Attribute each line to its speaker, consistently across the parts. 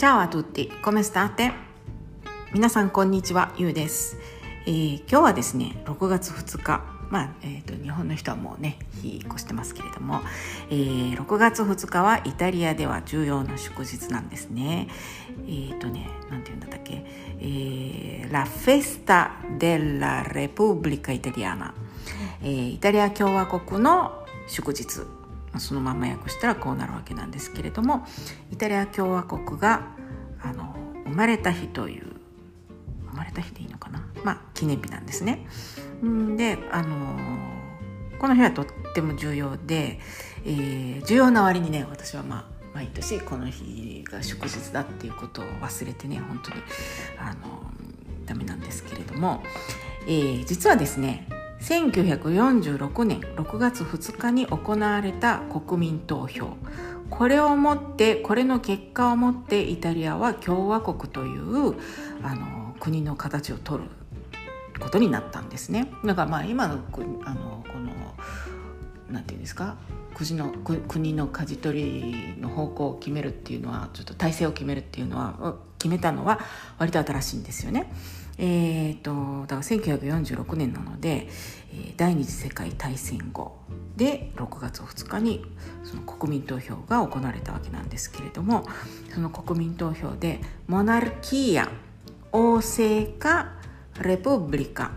Speaker 1: チャオアトゥッティ、コメスターテ皆さんこんにちは、ゆうです、えー、今日はですね、6月2日。まあ、えーと、日本の人はもうね日越してますけれども、えー、6月2日はイタリアでは重要な祝日なんですね。えっ、ー、とねなんて言うんだったっけ、えー、La Festa della Repubblica Italiana、えー、イタリア共和国の祝日。そのまま訳したらこうなるわけなんですけれどもイタリア共和国があの生まれた日という生まれた日でいいのかな？まあ記念日なんですね。であのこの日はとっても重要で、えー、重要な割にね私はまあ毎年この日が祝日だっていうことを忘れてね本当にあのダメなんですけれども、えー、実はですね1946年6月2日に行われた国民投票これをもってこれの結果をもってイタリアは共和国というあの国の形を取ることになったんですね。だからまあ今のあのこのなんていうんですか？国の国の舵取りの方向を決めるっていうのはちょっと体制を決めるっていうのは決めたのは割と新しいんですよね。えーと、だから1946年なので、第二次世界大戦後で6月2日にその国民投票が行われたわけなんですけれどもその国民投票でモナルキーア王政かレプブリカ、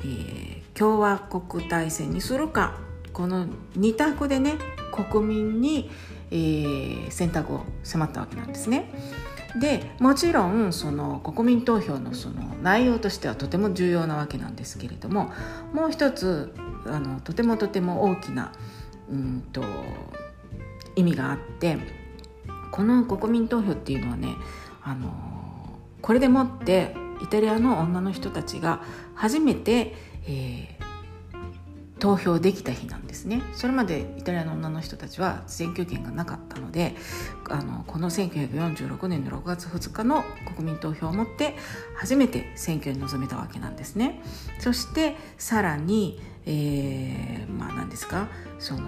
Speaker 1: えー、共和国体制にするかこの2択でね国民に、えー、選択を迫ったわけなんですね。でもちろんその国民投票のその内容としてはとても重要なわけなんですけれどももう一つあのとてもとても大きなうんと意味があってこの国民投票っていうのはねあのこれでもってイタリアの女の人たちが初めて、えー、投票できた日なんですね。それまでイタリアの女の人たちは選挙権がなかったのであのこの1946年の6月2日の国民投票をもって初めて選挙に臨めたわけなんですね。そしてさらに、えー、まあ何ですか？その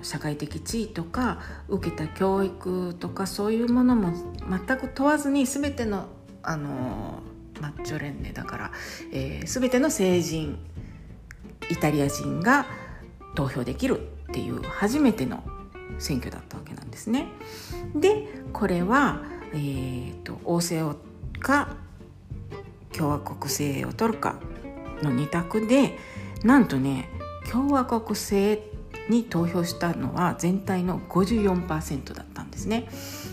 Speaker 1: 社会的地位とか受けた教育とかそういうものも全く問わずに全てのあのマッチョレンネだから、えー、全ての成人イタリア人が投票できるっていう初めての選挙だったわけなんですね。でこれは、えーと、王政をか共和国制を取るかの2択でなんとね共和国制に投票したのは全体の54%だったんですね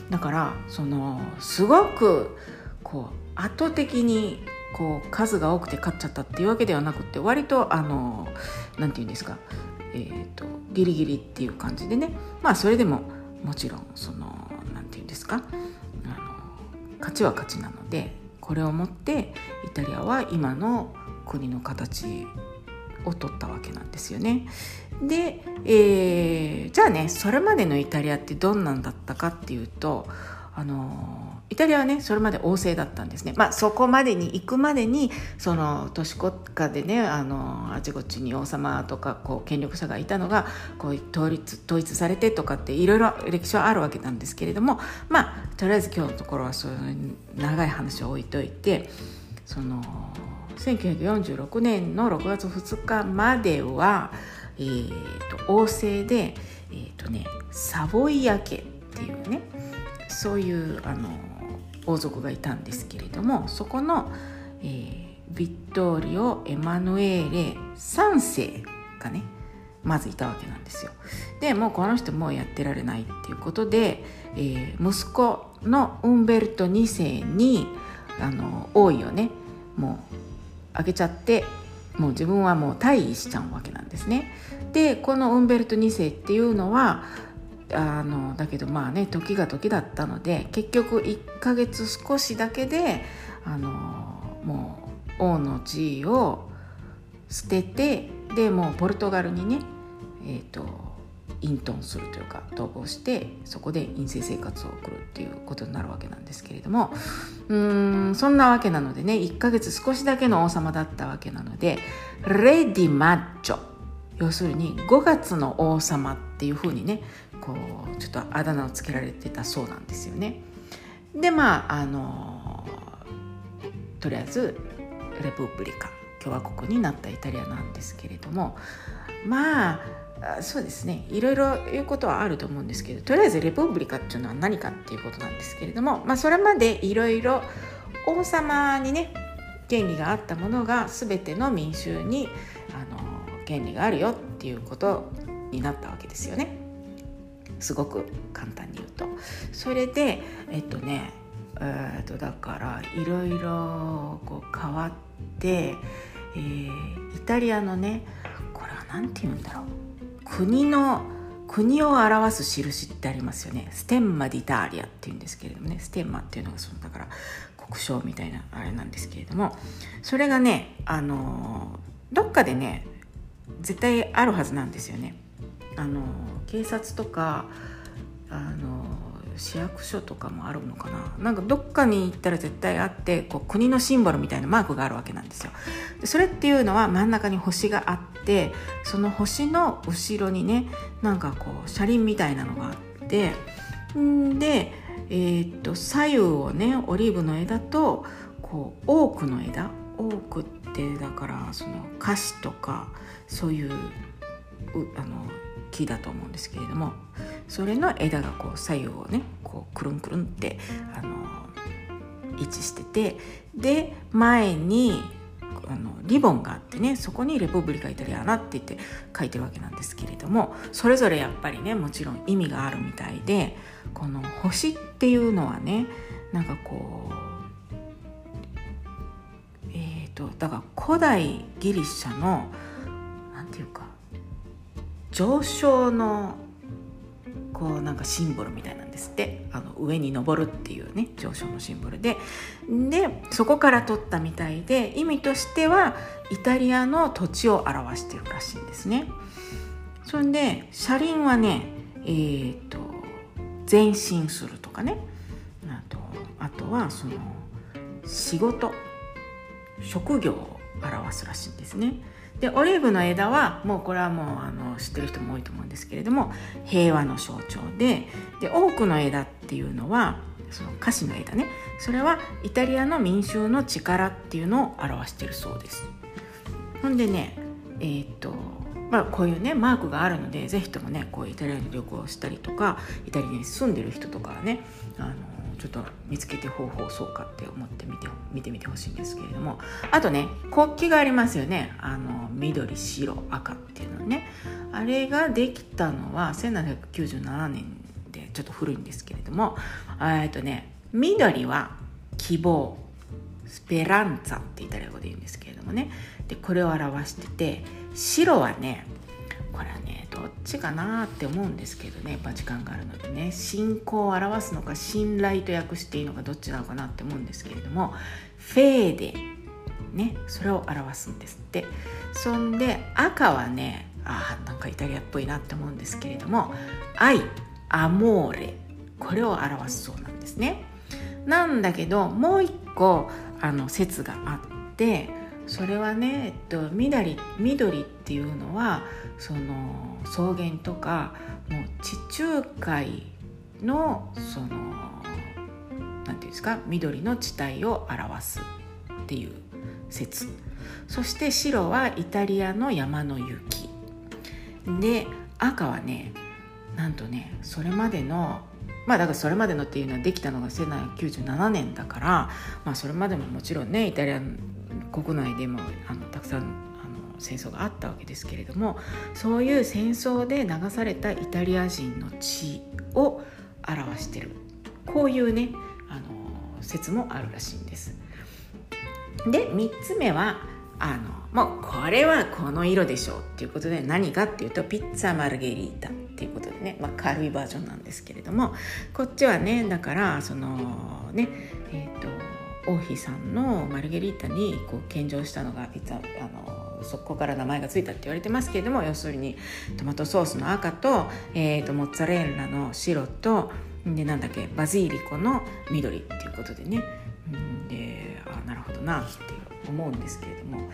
Speaker 1: だからそのすごくこう圧倒的にこう数が多くて勝っちゃったっていうわけではなくて割とあの何て言うんですか、えーと、ギリギリっていう感じでねまあそれでももちろんその何て言うんですかあの勝ちは勝ちなのでこれをもってイタリアは今の国の形を取ったわけなんですよね。で、えー、じゃあねそれまでのイタリアってどんなんだったかっていうとあのイタリアはねそれまで王政だったんですね、まあ、そこまでに行くまでにその都市国家でねあのあちこちに王様とかこう権力者がいたのがこう統一統一されてとかっていろいろ歴史はあるわけなんですけれどもまあとりあえず今日のところはそういう長い話を置いといてその1946年の6月2日までは、えーと、王政で、えーとね、サボイア家っていうねそういうあの王族がいたんですけれどもそこの、えー、ビットーリオ・エマヌエーレ3世がねまずいたわけなんですよ。でもうこの人もうやってられないっていうことで、えー、息子のウンベルト2世にあの王位をねもうあげちゃってもう自分はもう退位しちゃうわけなんですね。でこのウンベルト2世っていうのはあのだけどまあね時が時だったので結局1ヶ月少しだけであのもう王の地位を捨ててでもうポルトガルにねえーと、隠遁するというか逃亡してそこで陰性生活を送るっていうことになるわけなんですけれどもうんそんなわけなのでね1ヶ月少しだけの王様だったわけなのでレディマッチョ要するに5月の王様っていうふうにねこうちょっとあだ名をつけられてたそうなんですよね。でまああのとりあえずレプブリカ共和国になったイタリアなんですけれどもまあそうですねいろいろ言うことはあると思うんですけどとりあえずレプブリカっていうのは何かっていうことなんですけれども、まあ、それまでいろいろ王様にね権利があったものが全ての民衆にあの権利があるよっていうことになったわけですよね。すごく簡単に言うと。それでえっとねえー、とだからいろいろこう変わって、えー、イタリアのねこれは何て言うんだろう国の国を表す印ってありますよねステンマ・ディタリアっていうんですけれどもねステンマっていうのがそのだから国章みたいなあれなんですけれどもそれがねあのどっかでね絶対あるはずなんですよね。あの警察とかあの市役所とかもあるのかな。なんかどっかに行ったら絶対あってこう国のシンボルみたいなマークがあるわけなんですよ。でそれっていうのは真ん中に星があってその星の後ろにねなんかこう車輪みたいなのがあってんで、えー、っと左右をねオリーブの枝とこう多くの枝。多くってだからその菓子とかそういうあの木だと思うんですけれどもそれの枝がこう左右をねこうくるんくるんってあの位置しててで前にあのリボンがあってねそこに「レポブリカ・イタリアーナ」って言って書いてるわけなんですけれどもそれぞれやっぱりねもちろん意味があるみたいでこの星っていうのはねなんかこうえっ、とだから古代ギリシャの上昇のこうなんかシンボルみたいなんですってあの上に登るっていうね上昇のシンボルででそこから取ったみたいで意味としてはイタリアの土地を表してるらしいんですね。そんで車輪はねえーと、と前進するとかねあとあとはその仕事職業を表すらしいんですね。でオリーブの枝はもうこれはもうあの知ってる人も多いと思うんですけれども平和の象徴でで多くの枝っていうのはその歌詞の枝ねそれはイタリアの民衆の力っていうのを表してるそうです。ほんでねえー、っとまあ、こういうねマークがあるので是非ともねこうイタリアに旅行したりとかイタリアに住んでる人とかはねあのちょっと見つけて方法そうかって思ってみて見てみてほしいんですけれども。あとね国旗がありますよね。あの緑白赤っていうのね。あれができたのは1797年でちょっと古いんですけれども。えっとね緑は希望スペランツァってイタリア語で言うんですけれどもね。でこれを表してて白はねこれはねどっちかなって思うんですけどねバチカンがあるのでね信仰を表すのか信頼と訳していいのかどっちなのかなって思うんですけれどもフェーデねそれを表すんですって。そんで赤はねあなんかイタリアっぽいなって思うんですけれども愛アモーレこれを表すそうなんですね。なんだけどもう一個あの説があってそれはね、えっと、緑緑っていうのはその草原とかもう地中海のその何ていうんですか緑の地帯を表すっていう説。そして白はイタリアの山の雪。で赤はねなんとねそれまでのまあだからそれまでのっていうのはできたのが1797年だから、まあ、それまでももちろんねイタリア国内でもあのたくさんあの戦争があったわけですけれどもそういう戦争で流されたイタリア人の血を表してるこういうねあの説もあるらしいんです。で3つ目はあのもうこれはこの色でしょうっていうことで何かっていうとピッツァマルゲリータっていうことでね、まあ、軽いバージョンなんですけれどもこっちはねだからそのねえっ、ー、と王妃さんのマルゲリータにこう献上したのがいつあのそこから名前がついたって言われてますけれども要するにトマトソースの赤と,、えーと、モッツァレーラの白とでなんだっけバジリコの緑っていうことでね、うん、であなるほどなって思うんですけれども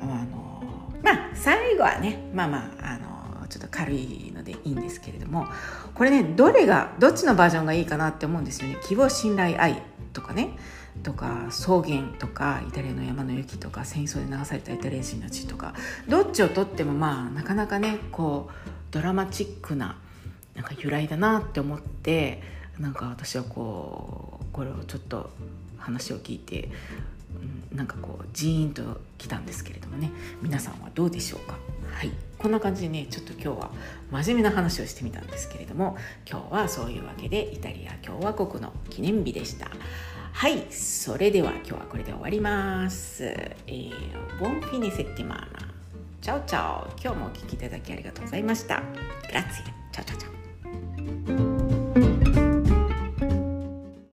Speaker 1: あのまあ最後はねまあまああのちょっと軽いのでいいんですけれどもこれねどれがどっちのバージョンがいいかなって思うんですよね。希望信頼愛とかねとか草原とかイタリアの山の雪とか戦争で流されたイタリア人の血とかどっちをとってもまあなかなかねこうドラマチックななんか由来だなって思ってなんか私はこうこれをちょっと話を聞いて、なんかこうジーンときたんですけれどもね。皆さんはどうでしょうか？はい。こんな感じでねちょっと今日は真面目な話をしてみたんですけれども今日はそういうわけでイタリア共和国の記念日でした。はいそれでは今日はこれで終わります。えー、 Buon fine settimana。Ciao ciao。今日もお聴きいただきありがとうございました。 Grazie ciao ciao ciao。